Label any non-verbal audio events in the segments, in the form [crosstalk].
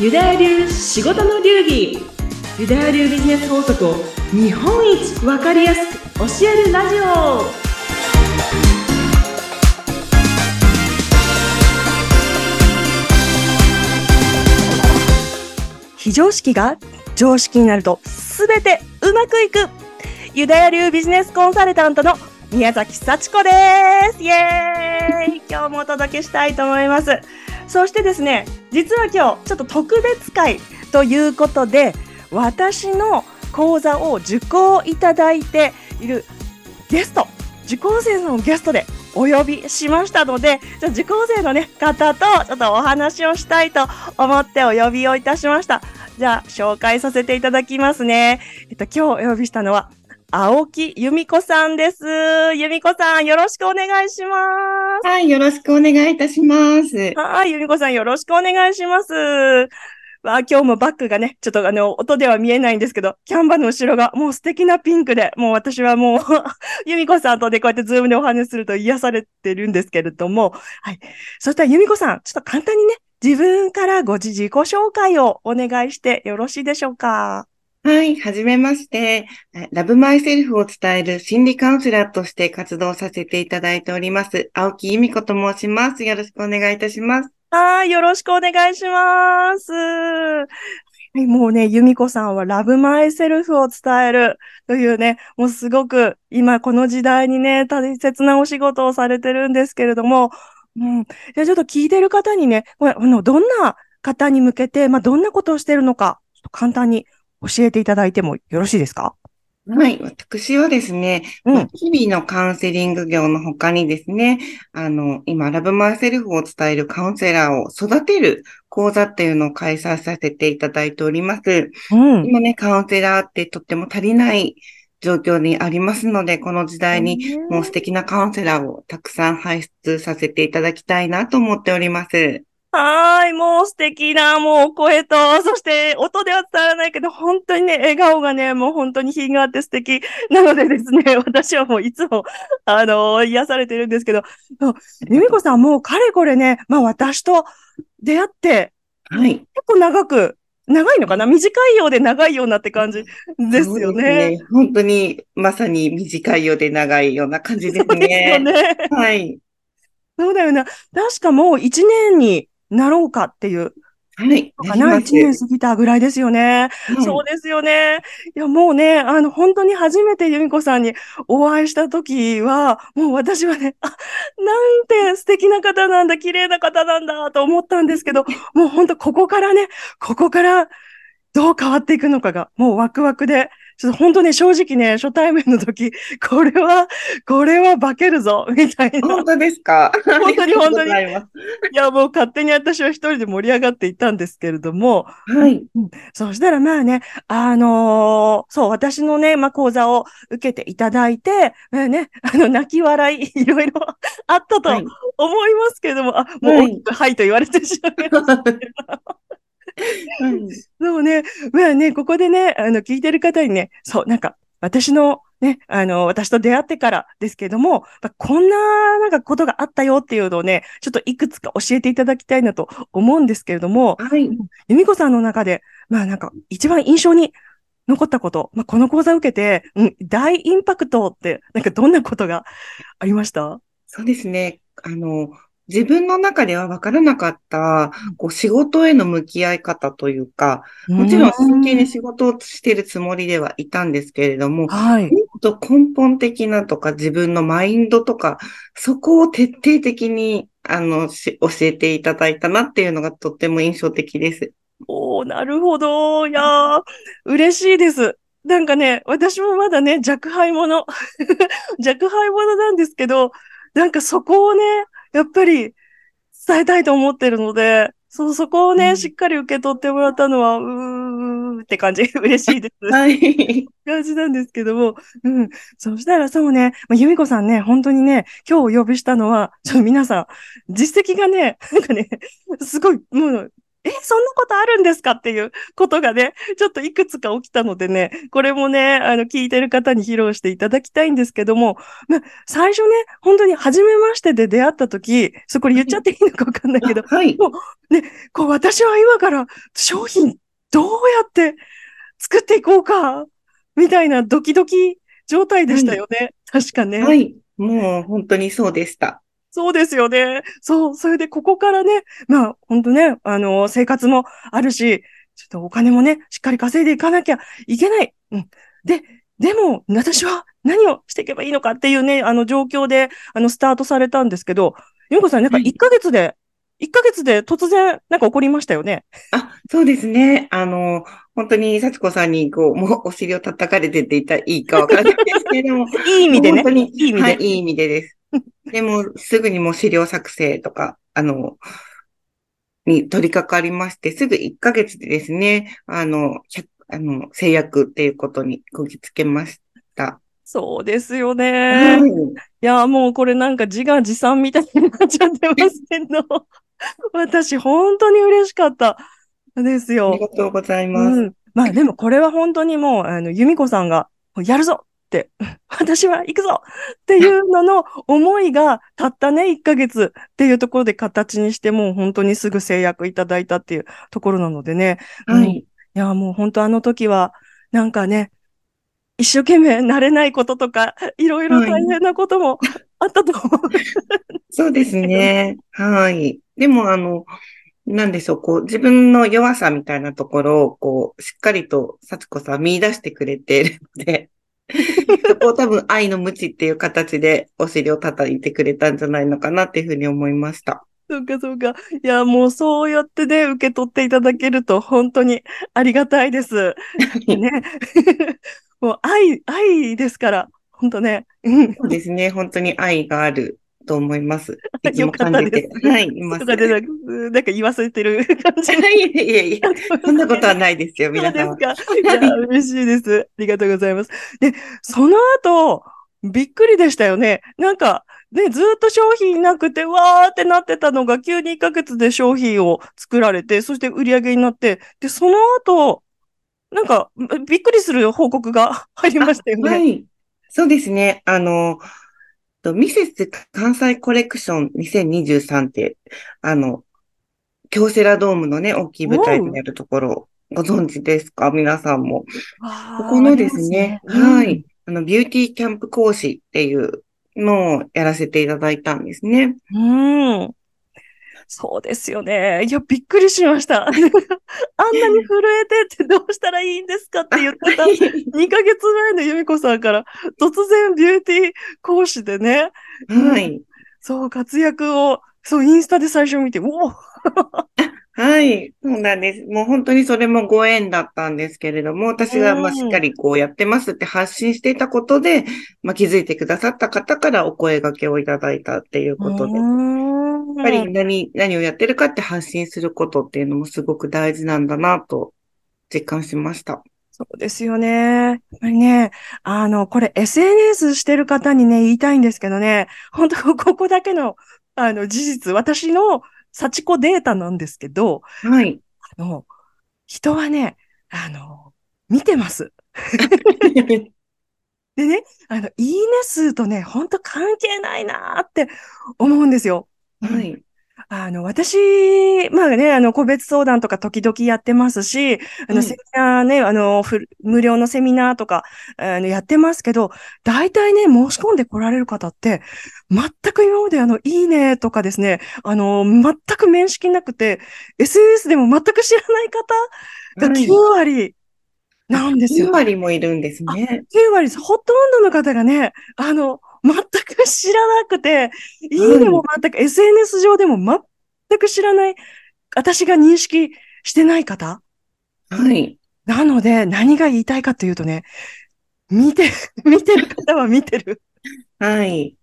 ユダヤ流仕事の流儀。ユダヤ流ビジネス法則を日本一わかりやすく教えるラジオ。非常識が常識になると全てうまくいく。ユダヤ流ビジネスコンサルタントの宮崎幸子です。イエーイ。今日もお届けしたいと思います。そしてですね実は今日ちょっと特別会ということで私の講座を受講いただいているゲスト受講生のゲストでお呼びしましたので、じゃ受講生の、ね、方とちょっとお話をしたいと思ってお呼びをいたしました。じゃあ、紹介させていただきますね。えっと、今日お呼びしたのは、青木由美子さんです。由美子さん、よろしくお願いします。はい、よろしくお願いいたします。はい、由美子さん、よろしくお願いします。わ今日もバックがね、ちょっとあの、音では見えないんですけど、キャンバの後ろがもう素敵なピンクで、もう私はもう [laughs] 由美子さんとでこうやってズームでお話しすると癒されてるんですけれども、はい。そしたら由美子さん、ちょっと簡単にね、自分からご自己紹介をお願いしてよろしいでしょうか？はい、はじめまして。 love myself を伝える心理カウンセラーとして活動させていただいております。青木由美子と申します。よろしくお願いいたします。はい、よろしくお願いします。もうね、由美子さんはラブマイセルフを伝えるというね、もうすごく今この時代にね、大切なお仕事をされてるんですけれども、うん。じゃちょっと聞いてる方にね、これ、あの、どんな方に向けて、まあ、どんなことをしてるのか、ちょっと簡単に教えていただいてもよろしいですか？はい。私はですね、うん、日々のカウンセリング業の他にですね、あの、今、ラブマイセルフを伝えるカウンセラーを育てる講座っていうのを開催させていただいております。うん、今ね、カウンセラーってとっても足りない状況にありますので、この時代にもう素敵なカウンセラーをたくさん輩出させていただきたいなと思っております。はい、もう素敵な、もう声と、そして音では伝わらないけど、本当にね、笑顔がね、もう本当に品があって素敵なのでですね、[laughs] 私はもういつも、あのー、癒されてるんですけど、由美子さんもうかれこれね、まあ私と出会って、はい。結構長く、長いのかな？短いようで長いようなって感じですよね。ね本当に、まさに短いようで長いような感じですね。ですよね。はい。そうだよな。確かもう一年になろうかっていう。はい。かな一年過ぎたぐらいですよね、うん、そうですよね。いや、もうね、あの、本当に初めて由美子さんにお会いした時は、もう私はね、あ、なんて素敵な方なんだ、綺麗な方なんだと思ったんですけど、もう本当ここからね、ここからどう変わっていくのかが、もうワクワクで、ちょっと本当ね、正直ね、初対面の時、これは、これは化けるぞ、みたいな。本当ですか？[laughs] 本当に本当に。いや、もう勝手に私は一人で盛り上がっていたんですけれども。はい。そしたらまあね、あのー、そう、私のね、まあ講座を受けていただいて、まあね、あの、泣き笑い、いろいろ [laughs] あったと思いますけれども、はい、あ、もう、はい、はいと言われてしまいました。[laughs] うん、そうね、まあね、ここでね、あの、聞いてる方にね、そう、なんか、私のね、あの、私と出会ってからですけども、こんな、なんかことがあったよっていうのをね、ちょっといくつか教えていただきたいなと思うんですけれども、はい。由美子さんの中で、まあなんか、一番印象に残ったこと、まあこの講座を受けて、うん、大インパクトって、なんかどんなことがありました？そうですね。あの、自分の中では分からなかった、こう仕事への向き合い方というか、もちろん真剣に仕事をしているつもりではいたんですけれども、はい。もっと根本的なとか自分のマインドとか、そこを徹底的に、あの、教えていただいたなっていうのがとっても印象的です。おー、なるほど。いやー、嬉しいです。なんかね、私もまだね、若輩者。[laughs] 若輩者なんですけど、なんかそこをね、やっぱり伝えたいと思ってるので、そう、そこをね、うん、しっかり受け取ってもらったのは、うーって感じ、[laughs] 嬉しいです。はい。感じなんですけども、うん。そしたらそうね、まあ、由美子さんね、本当にね、今日お呼びしたのは、ちょっと皆さん、実績がね、なんかね、すごい、もう、ええ、そんなことあるんですかっていうことがね、ちょっといくつか起きたのでね、これもね、あの、聞いてる方に披露していただきたいんですけども、ま、最初ね、本当に初めましてで出会った時、そこで言っちゃっていいのかわかんないけど、はい。もうね、こう私は今から商品どうやって作っていこうか、みたいなドキドキ状態でしたよね。確かね。はい。もう本当にそうでした。そうですよね。そう。それでここからね、まあ本当ね、あの、生活もあるし、ちょっとお金もね、しっかり稼いでいかなきゃいけない。うん。で、でも、私は何をしていけばいいのかっていうね、あの状況で、あの、スタートされたんですけど、ゆんこさん、なんかはい1ヶ月で、1ヶ月で突然、なんか起こりましたよね。あ、そうですね。あの、本当に幸子さんに、こう、もうお尻を叩かれてって言ったらいいかわからないですけれども、[laughs] いい意味でね。本当に、いい意味ではい、いい意味でです。[laughs] でも、すぐにもう資料作成とか、あの、に取り掛かりまして、すぐ1ヶ月でですね、あの、100あの、制約っていうことにこぎつけました。そうですよはね。い。いや、もうこれなんか自画自賛みたいになっちゃってますけど、[laughs] 私本当に嬉しかったですあより。がとうございます。うん。まあでもこれは本当にもう、あの、由美子さんが、やるぞって、私は行くぞっていうのの思いが、たったね、1ヶ月っていうところで形にして、もう本当にすぐ制約いただいたっていうところなのでね。うんはい。いや、もう本当あの時は、なんかね、一生懸命慣れないこととか、[laughs] いろいろ大変なことも [laughs] あったと思う。そうですね。はい。でも、あの、なんでしょう、こう、自分の弱さみたいなところを、こう、しっかりと、幸子さん見出してくれているので、[laughs] そこを多分愛の無知っていう形でお尻を叩いてくれたんじゃないのかなっていうふうに思いました。そうか、そうか。いや、もうそうやってね、受け取っていただけると本当にありがたいです。ね。[laughs] もう愛、愛ですから、本当ね。うん。そうですね。本当に愛があると思います。[laughs] いつも感じて。はい、います。なんか、言わせてる感じ。[laughs] いやいやいや、[laughs] そんなことはないですよ、そう皆ですか。様。いや、嬉しいです。ありがとうございます。で、その後、びっくりでしたよね。なんか、ね、ずっと商品なくて、わーってなってたのが、急に1ヶ月で商品を作られて、そして売り上げになって、で、その後、なんか、びっくりする報告が入りましたよね。はい。そうですね。あの、とミセス関西コレクション2023って、あの、京セラドームのね、大きい舞台になるところ、ご存知ですか？皆さんも。ここのですね、すはい。あの、ビューティーキャンプ講師っていうのをやらせていただいたんですね。うん。うんそうですよね。いや、びっくりしました。[laughs] あんなに震えてってどうしたらいいんですかって言ってた2ヶ月前の由美子さんから突然ビューティー講師でね、はい。そう活躍を、そうインスタで最初見て、おお [laughs] はい。そうなんです。もう本当にそれもご縁だったんですけれども、私がまあうんしっかりこうやってますって発信していたことで、まあ気づいてくださった方からお声掛けをいただいたっていうことで、やっぱり何、何をやってるかって発信することっていうのもすごく大事なんだなと実感しました。そうですよね。やっぱりね、あの、これ SNS してる方にね、言いたいんですけどね、本当ここだけの、あの、事実、私の幸子データなんですけど、はい。あの、人はね、あの、見てます。[laughs] でね、あの、いいね数とね、本当関係ないなーって思うんですよ。はい。あの、私、まあね、あの、個別相談とか時々やってますし、あの、はいセミナーね、あの、ふ無料のセミナーとか、あの、やってますけど、大体ね、申し込んで来られる方って、全く今まであの、いいねとかですね、あの、全く面識なくて、SNS でも全く知らない方が9割なんですよ9。割もいるんですね。9割です、ほとんどの方がね、あの、全く知らなくて、いいねも全く、SNS 上でも全く知らない、私が認識してない方。はい。なので、何が言いたいかというとね、見て、[laughs] 見てる方は見てるはい。っ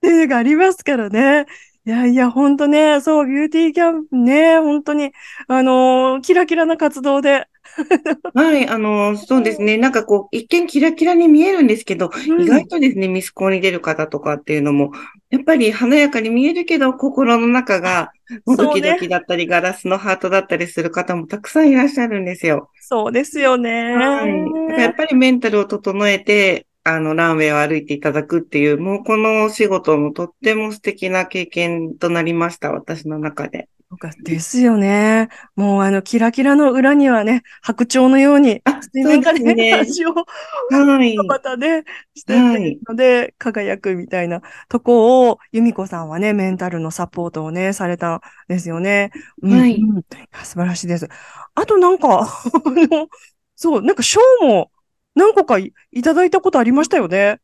ていうのがありますからね。いやいや、ほんとね、そう、ビューティーキャンプね、本当に、あのーキラキラな活動で、[laughs] はい、あの、そうですね。なんかこう、一見キラキラに見えるんですけど、うん意外とですね、ミスコンに出る方とかっていうのも、やっぱり華やかに見えるけど、心の中が、ドキドキだったり、ガラスのハートだったりする方もたくさんいらっしゃるんですよ。そうですよね。はい。だからやっぱりメンタルを整えて、あの、ランウェイを歩いていただくっていう、もうこのお仕事もとっても素敵な経験となりました、私の中で。そうかですよね。もうあの、キラキラの裏にはね、白鳥のようにあ、水面下でそうですね味をはい。またね、してはいるので、輝くみたいなとこを、由美子さんはね、メンタルのサポートをね、されたんですよね。うんはいうん素晴らしいです。あとなんか、[laughs] あの、そう、なんか賞も何個かいいただいたことありましたよね。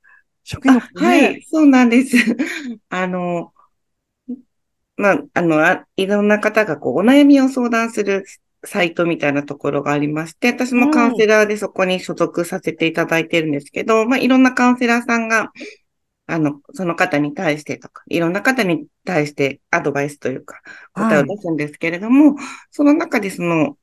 初期のね。はい、そうなんです。あの、まあ、あの、あいろんな方がこう、お悩みを相談するサイトみたいなところがありまして、私もカウンセラーでそこに所属させていただいてるんですけど、まあ、いろんなカウンセラーさんが、あの、その方に対してとか、いろんな方に対してアドバイスというか、答えを出すんですけれども、その中でその、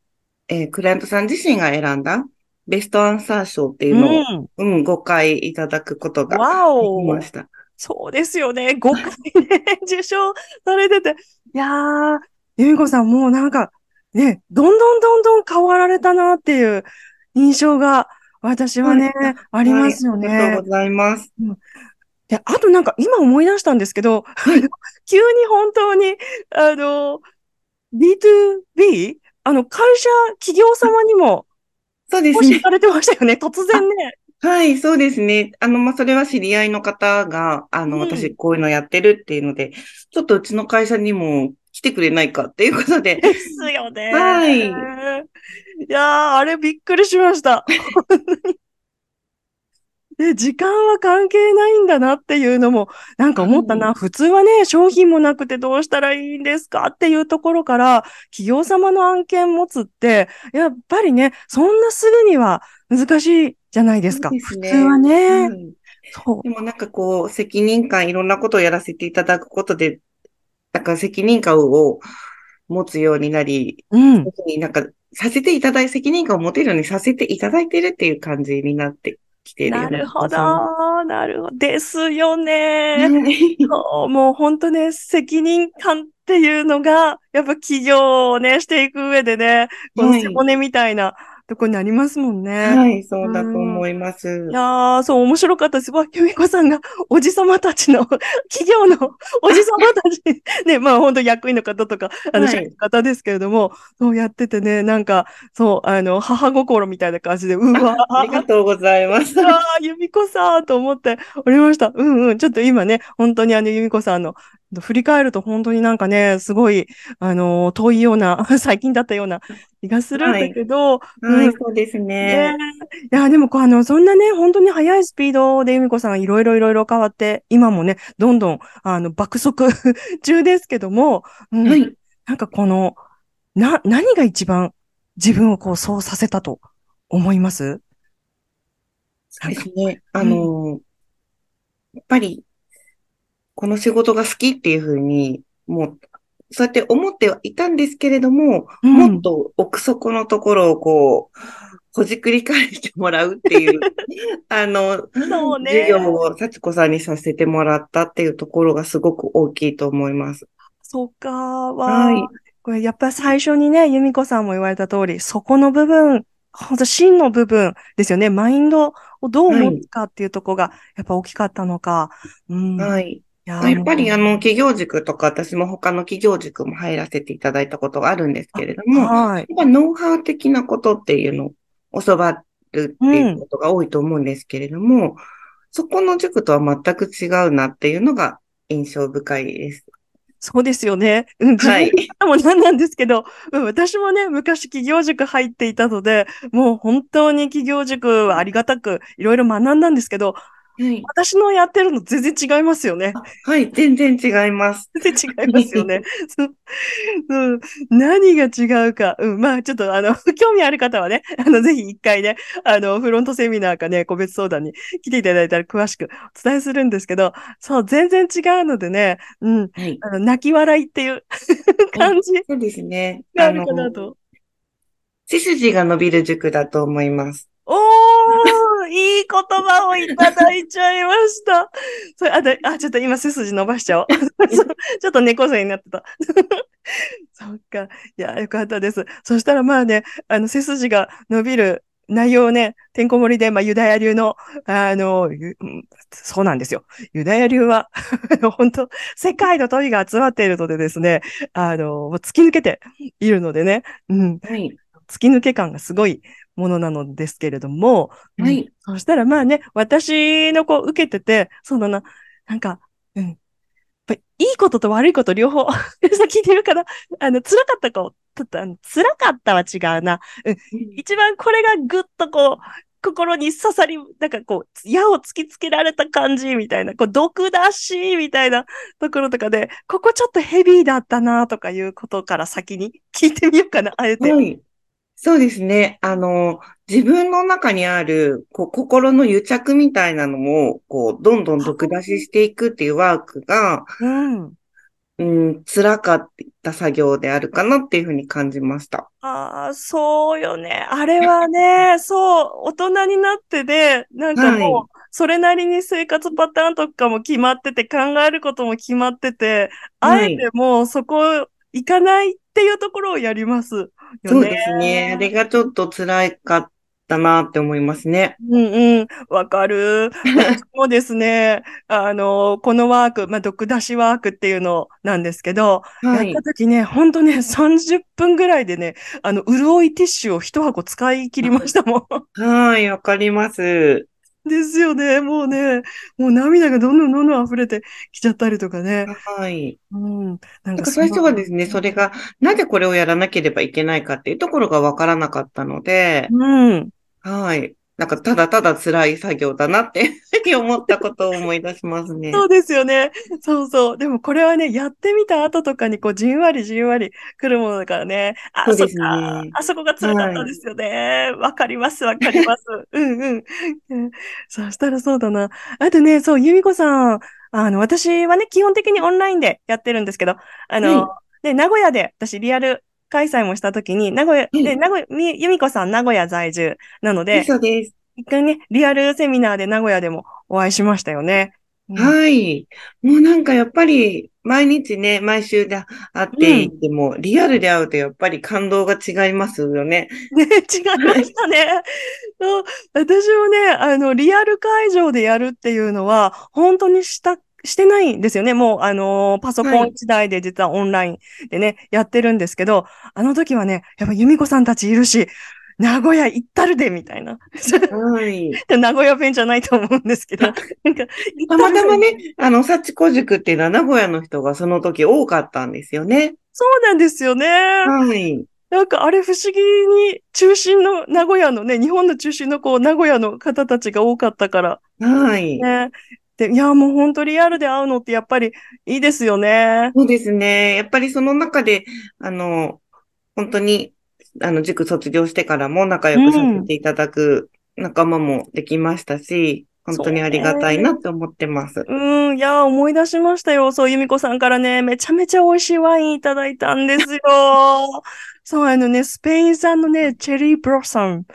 えークライアントさん自身が選んだベストアンサー賞っていうのを、うん。うん、5回いただくことがわできおました。そうですよね。5回ね、受賞されてて。いやー、由美子さんもうなんか、ね、どんどんどんどん変わられたなっていう印象が、私はね、はいありますよはいありがとねう。ございます。で、あとなんか今思い出したんですけど、急に本当に、あの、B2B? あの、会社、企業様にも、そうですね。されてましたよね。突然ね。はい、そうですね。あの、まあ、それは知り合いの方が、あの、うん私こういうのやってるっていうので、ちょっとうちの会社にも来てくれないかっていうことで、ですよね。はいいやー、あれびっくりしました。で、時間は関係ないんだなっていうのも、なんか思ったな。普通はね、商品もなくてどうしたらいいんですか？っていうところから、企業様の案件持つって、やっぱりね、そんなすぐには難しいじゃないですか。すね普通はね。はいそう。でもなんかこう、責任感、いろんなことをやらせていただくことで、なんか責任感を持つようになり、うん。特になんかさせていただい、責任感を持てるようにさせていただいてるっていう感じになってきているななるほど。なるほど。ですよね。もう本当ね、責任感っていうのが、やっぱ企業をね、していく上でね、このはい背骨みたいなとこになりますもんね。はい、そうだと思います。いやー、そう、面白かったです。わ、由美子さんが、おじさまたちの、[laughs] 企業の [laughs] おじさまたち、ね、まあ本当役員の方とか、あの、はい社員の方ですけれども、そうやっててね、なんか、そう、あの、母心みたいな感じで、[laughs] うわありがとうございます。ああ、由美子さんと思っておりました。うんうん。ちょっと今ね、本当にあの、由美子さんの、振り返ると本当になんかね、すごい、あの、遠いような、[laughs] 最近だったような気がするんだけど、うんはい、そうですね。ね。いや、でもこう、あの、そんなね、本当に速いスピードで由美子さんいろいろいろいろ変わって、今もね、どんどん、あの、爆速 [laughs] 中ですけども、うん。はい。なんかこの、な、何が一番自分をこう、そうさせたと思います？そうですね。あの、やっぱり、この仕事が好きっていうふうに、もう、そうやって思ってはいたんですけれども、うんもっと奥底のところをこう、ほじくり返してもらうっていう、[laughs] あの、そうね授業を幸子さんにさせてもらったっていうところがすごく大きいと思います。そうか、わはいあ。これやっぱり最初にね、由美子さんも言われた通り、そこの部分、本当真の部分ですよね。マインドをどう持つかっていうところが、やっぱ大きかったのか。うん。いはい。やっぱりあもの、企業塾とか、私も他の企業塾も入らせていただいたことがあるんですけれどうも、はい。やっぱノウハウ的なことっていうのを教わるっていうことが多いと思うんですけれども、そこの塾とは全く違うなっていうのが印象深いです。そうですよね。うん、自はい分もなんなんですけど、うん、私もね、昔企業塾入っていたので、もう本当に企業塾はありがたくいろいろ学んだんですけど、はい。私のやってるの全然違いますよね。はい、全然違います。[laughs] 全然違いますよね。[laughs] そううん、何が違うか。うん、まあ、ちょっと、あの、[laughs] 興味ある方はね、あの、ぜひ一回ね、あの、フロントセミナーかね、個別相談に来ていただいたら詳しくお伝えするんですけど、そう、全然違うのでね、うん、はい。あの、泣き笑いっていう感じそうですね。があるかなと。背筋が伸びる塾だと思います。おー、いい言葉をいただいちゃいました。[laughs] それあであ、ちょっと今背筋伸ばしちゃおう。[laughs] [laughs] ちょっと猫背になってた。そっか。いや、よかったです。そしたらまあね、あの、背筋が伸びる内容をね、てんこ盛りで、まあ、ユダヤ流の、あの、そうなんですよ。ユダヤ流は、本当世界の富が集まっているのでですね、あの、突き抜けているのでね、うん、はい。突き抜け感がすごいものなのですけれども、はいうんそしたらまあね、私のこう受けてて、そうだな、なんか、うん。やっぱりいいことと悪いこと両方、[laughs] 聞いてるかなあの、辛かったか、ちょっとあの、辛かったは違うな。一番これがぐっとこう、心に刺さり、なんかこう、矢を突きつけられた感じみたいな、こう、毒だし、みたいなところとかで、ここちょっとヘビーだったな、とかいうことから先に聞いてみようかな、あえて。はい。そうですね。あの、自分の中にある、こう、心の癒着みたいなのを、こう、どんどん毒出ししていくっていうワークが、うん。うん、辛かった作業であるかなっていうふうに感じました。ああ、そうよね。あれはね、[laughs] そう、大人になってで、なんかもう、はいそれなりに生活パターンとかも決まってて、考えることも決まってて、はいあえてもうそこ行かないっていうところをやります。そうですね。あれがちょっと辛かったなって思いますね。うんうん、わかる。私もですね、[laughs] あの、このワーク、まあ、毒出しワークっていうのなんですけど、はいやった。時ね、ほんとね、30分ぐらいでね、あの、潤いティッシュを一箱使い切りましたもん。はい、わかります。ですよね。もうね、もう涙がどんどんどんどん溢れてきちゃったりとかね。はい。うん。なんか最初はですね、それが、なぜこれをやらなければいけないかっていうところがわからなかったので、うん。はい。なんかただただ辛い作業だなって思ったことを思い出しますね。そうですよね。そうそう。でもこれはね、やってみた後とかにこう、じんわりじんわり来るものだからね。あ、そうですねそ。あそこが辛かったですよね。わ、かります、わかります。[laughs] うんうん。うんそしたらそうだな。あとね、そう、由美子さん。あの、私はね、基本的にオンラインでやってるんですけど、あの、はね、名古屋で私リアル開催もしたときに、名古屋、いで、名古屋、み由美子さん名古屋在住なので、そうです。一回ね、リアルセミナーで名古屋でもお会いしましたよね。うんはい。もうなんかやっぱり、毎日ね、毎週で会っていても、リアルで会うとやっぱり感動が違いますよね。ね、違いましたね。私もね、あの、リアル会場でやるっていうのは、本当にした、してないんですよね。もう、あのーパソコンはい一台で実はオンラインでね、やってるんですけど、あの時はね、やっぱ由美子さんたちいるし、名古屋行ったるで、みたいな。はい。[laughs] 名古屋弁じゃないと思うんですけど、なんか、たまたまね、あの、幸子塾っていうのは名古屋の人がその時多かったんですよね。そうなんですよね。はい。なんかあれ不思議に中心の名古屋のね、日本の中心のこう名古屋の方たちが多かったからはい。ね。で、いや、もう本当リアルで会うのってやっぱりいいですよね。そうですね。やっぱりその中で、あの、本当に、あの、塾卒業してからも仲良くさせていただく仲間もできましたし、本当にありがたいなって思ってます。うん、いや、思い出しましたよ。そう、由美子さんからね、めちゃめちゃ美味しいワインいただいたんですよ。[laughs] そう、あのね、スペイン産のね、チェリーブロッサム。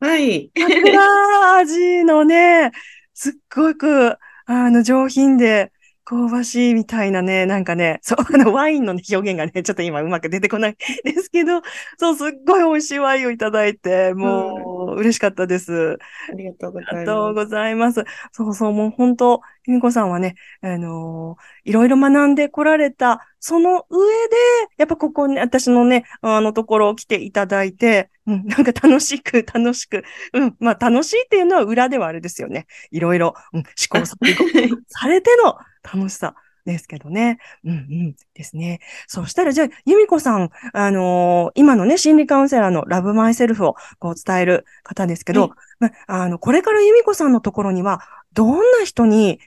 はい。桜味のね、すっごく、あの、上品で、香ばしいみたいなね、なんかね、そう、あの、ワインの、ね、表現がね、ちょっと今うまく出てこないですけど、そう、すっごい美味しいワインをいただいて、もう、嬉しかったです。ありがとうござありいます。がとうございます。そうそう、もう本当、由美子さんはね、あのーいろいろ学んでこられた、その上で、やっぱここに、私のね、あのところを来ていただいて、うん、なんか楽しく、楽しく、うん、まあ楽しいっていうのは裏ではあれですよね。いろいろ、うん、試行錯誤 [laughs] されての楽しさですけどね。うん、うん、ですね。そしたら、じゃあ、由美子さん、あのー今のね、心理カウンセラーのラブマイセルフをこう伝える方ですけど、はいまあの、これから由美子さんのところには、どんな人に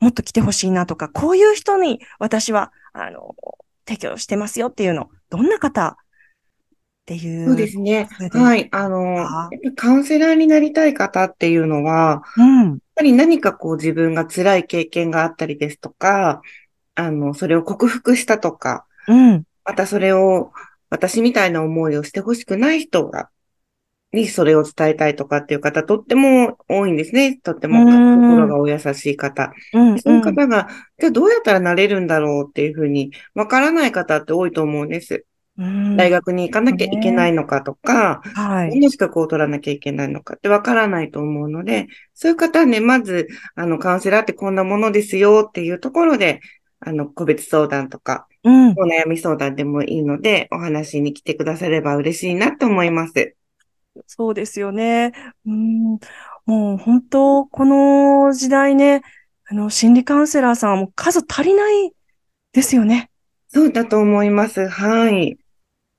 もっと来てほしいなとか、こういう人に私は、あの、提供してますよっていうの、どんな方っていう。そうですね。はい。あの、カウンセラーになりたい方っていうのは、うん。やっぱり何かこう自分が辛い経験があったりですとか、あの、それを克服したとか、うん。またそれを私みたいな思いをしてほしくない人がにそれを伝えたいとかっていう方、とっても多いんですね。とってもうん心がお優しい方。うんそういう方が、じゃあどうやったらなれるんだろうっていうふうに、わからない方って多いと思うんです。うん大学に行かなきゃいけないのかとか、はい。どの資格を取らなきゃいけないのかってわからないと思うので、そういう方はね、まず、あの、カウンセラーってこんなものですよっていうところで、あの、個別相談とか、うん。お悩み相談でもいいので、お話に来てくだされば嬉しいなと思います。そうですよね。うん。もう本当、この時代ね、あの、心理カウンセラーさんはもう数足りないですよね。そうだと思います。はい。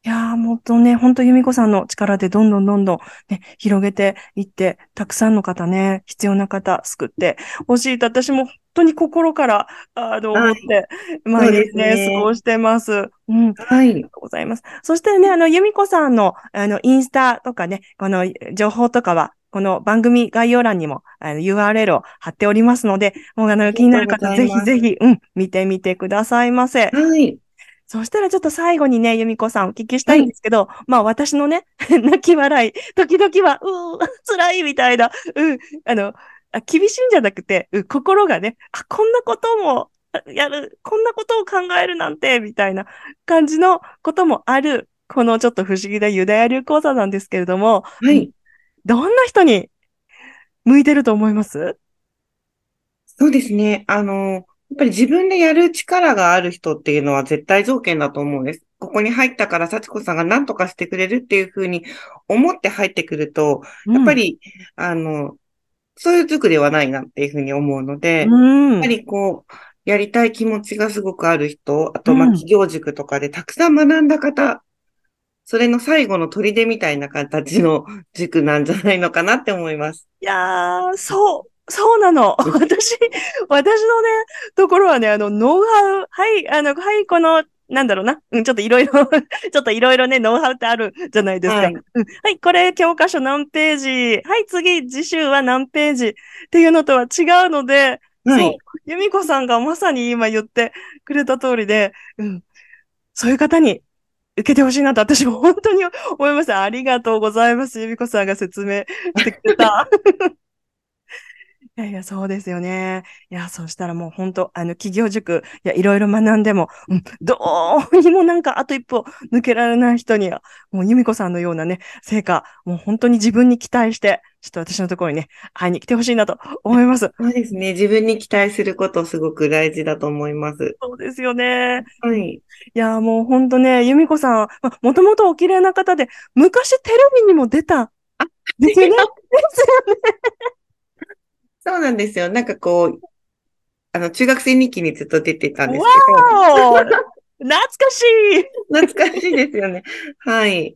いやー、もっとね、本当由美子さんの力でどんどんどんどんね、広げていって、たくさんの方ね、必要な方救ってほしいと私も本当に心から、あの、はい思って、毎日ね、すね過ごしてます。うん。はい。ありがとうございます。そしてね、あの、由美子さんの、あの、インスタとかね、この情報とかは、この番組概要欄にも、あの、URL を貼っておりますので、もうあの、気になる方、ぜひぜひ、うん、見てみてくださいませ。はい。そしたらちょっと最後にね、由美子さんお聞きしたいんですけど、まあ私のね、[laughs] 泣き笑い、時々は、うー、辛いみたいな、うん、あの、あ厳しいんじゃなくて、うん心がね、あ、こんなこともあやる、こんなことを考えるなんて、みたいな感じのこともある、このちょっと不思議なユダヤ流講座なんですけれども、はい。どんな人に向いてると思います？そうですね。あの、やっぱり自分でやる力がある人っていうのは絶対条件だと思うんです。ここに入ったから幸子さんが何とかしてくれるっていうふうに思って入ってくると、やっぱ、り、あの、そういう塾ではないなっていうふうに思うので、うん、やっぱりこう、やりたい気持ちがすごくある人、あと、ま企業塾とかでたくさん学んだ方、それの最後の砦みたいな形の塾なんじゃないのかなって思います。いやー、そう、そうなの。[laughs] 私、私のね、ところはね、あの、ノウハウ、はい、あの、はい、この、なんだろうな。うん、ちょっといろいろ、[laughs] ちょっといろいろね、ノウハウってあるじゃないですか。はいうんはい、これ、教科書何ページ？はい、次、次週は何ページ？っていうのとは違うので、そうはい。、由美子さんがまさに今言ってくれた通りで、うん、そういう方に受けてほしいなと私も本当に思いました。ありがとうございます。由美子さんが説明してくれた。[laughs] いやいや、そうですよね。いや、そうしたらもう本当、あの、企業塾、いや、いろいろ学んでも、うん、どうにもなんかあと一歩抜けられない人には、もう由美子さんのようなね、成果、もう本当に自分に期待して、ちょっと私のところにね、会いに来てほしいなと思います。そうですね。自分に期待することすごく大事だと思います。そうですよね。はい。いや、もうほんとね、由美子さん、まもともとお綺麗な方で、昔テレビにも出た。ですよね。そうなんですよ。なんかこう、あの、中学生日記にずっと出てたんですわーお懐かしいけど、懐かしいですよね。はい。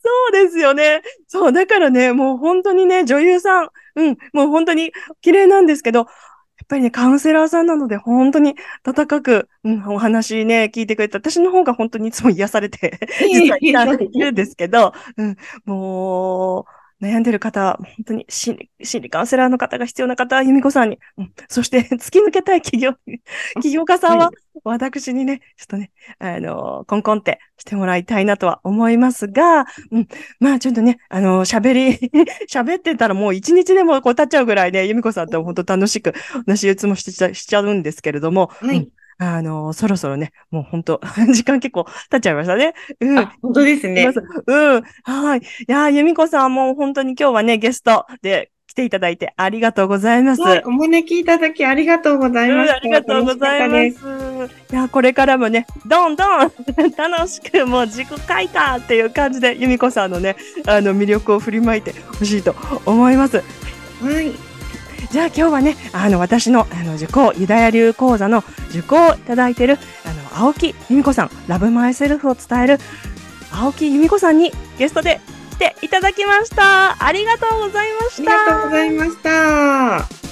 そうですよね。そう、だからね、もう本当にね、女優さん、うん、もう本当に綺麗なんですけど、やっぱりね、カウンセラーさんなので、本当に温かく、うん、お話ね、聞いてくれて、私の方が本当にいつも癒されて、実はいたんですけど、うん、もう、悩んでる方、本当に心理心理カウンセラーの方が必要な方は、由美子さんに、うん、そして [laughs] 突き抜けたい企業、起業家さんは、私にね、ちょっとね、あの、コンコンってしてもらいたいなとは思いますが、うん、まあちょっとね、あの、喋り、[laughs] 喋ってたらもう一日でもこう経っちゃうぐらいね、由美子さんと本当楽しく話いつもしちゃしちゃうんですけれども、うん。はい。あの、そろそろね、もう本当 [laughs] 時間結構経っちゃいましたね。うん。あ、本当ですね。うん。はい。いやー、由美子さんもう本当に今日はね、ゲストで来ていただいてありがとうございます。はい、お招きいただきありがとうございうんました。ありがとうございます。いや、これからもね、どんどん [laughs] 楽しくもう自己開花っていう感じで、由美子さんのね、あの魅力を振りまいてほしいと思います。はい。じゃあ今日はね、あの、私の、あの、受講、ユダヤ流講座の受講をいただいている、あの、青木由美子さん、ラブマイセルフを伝える、青木由美子さんにゲストで来ていただきました。ありがとうございましたあり。がとうございました。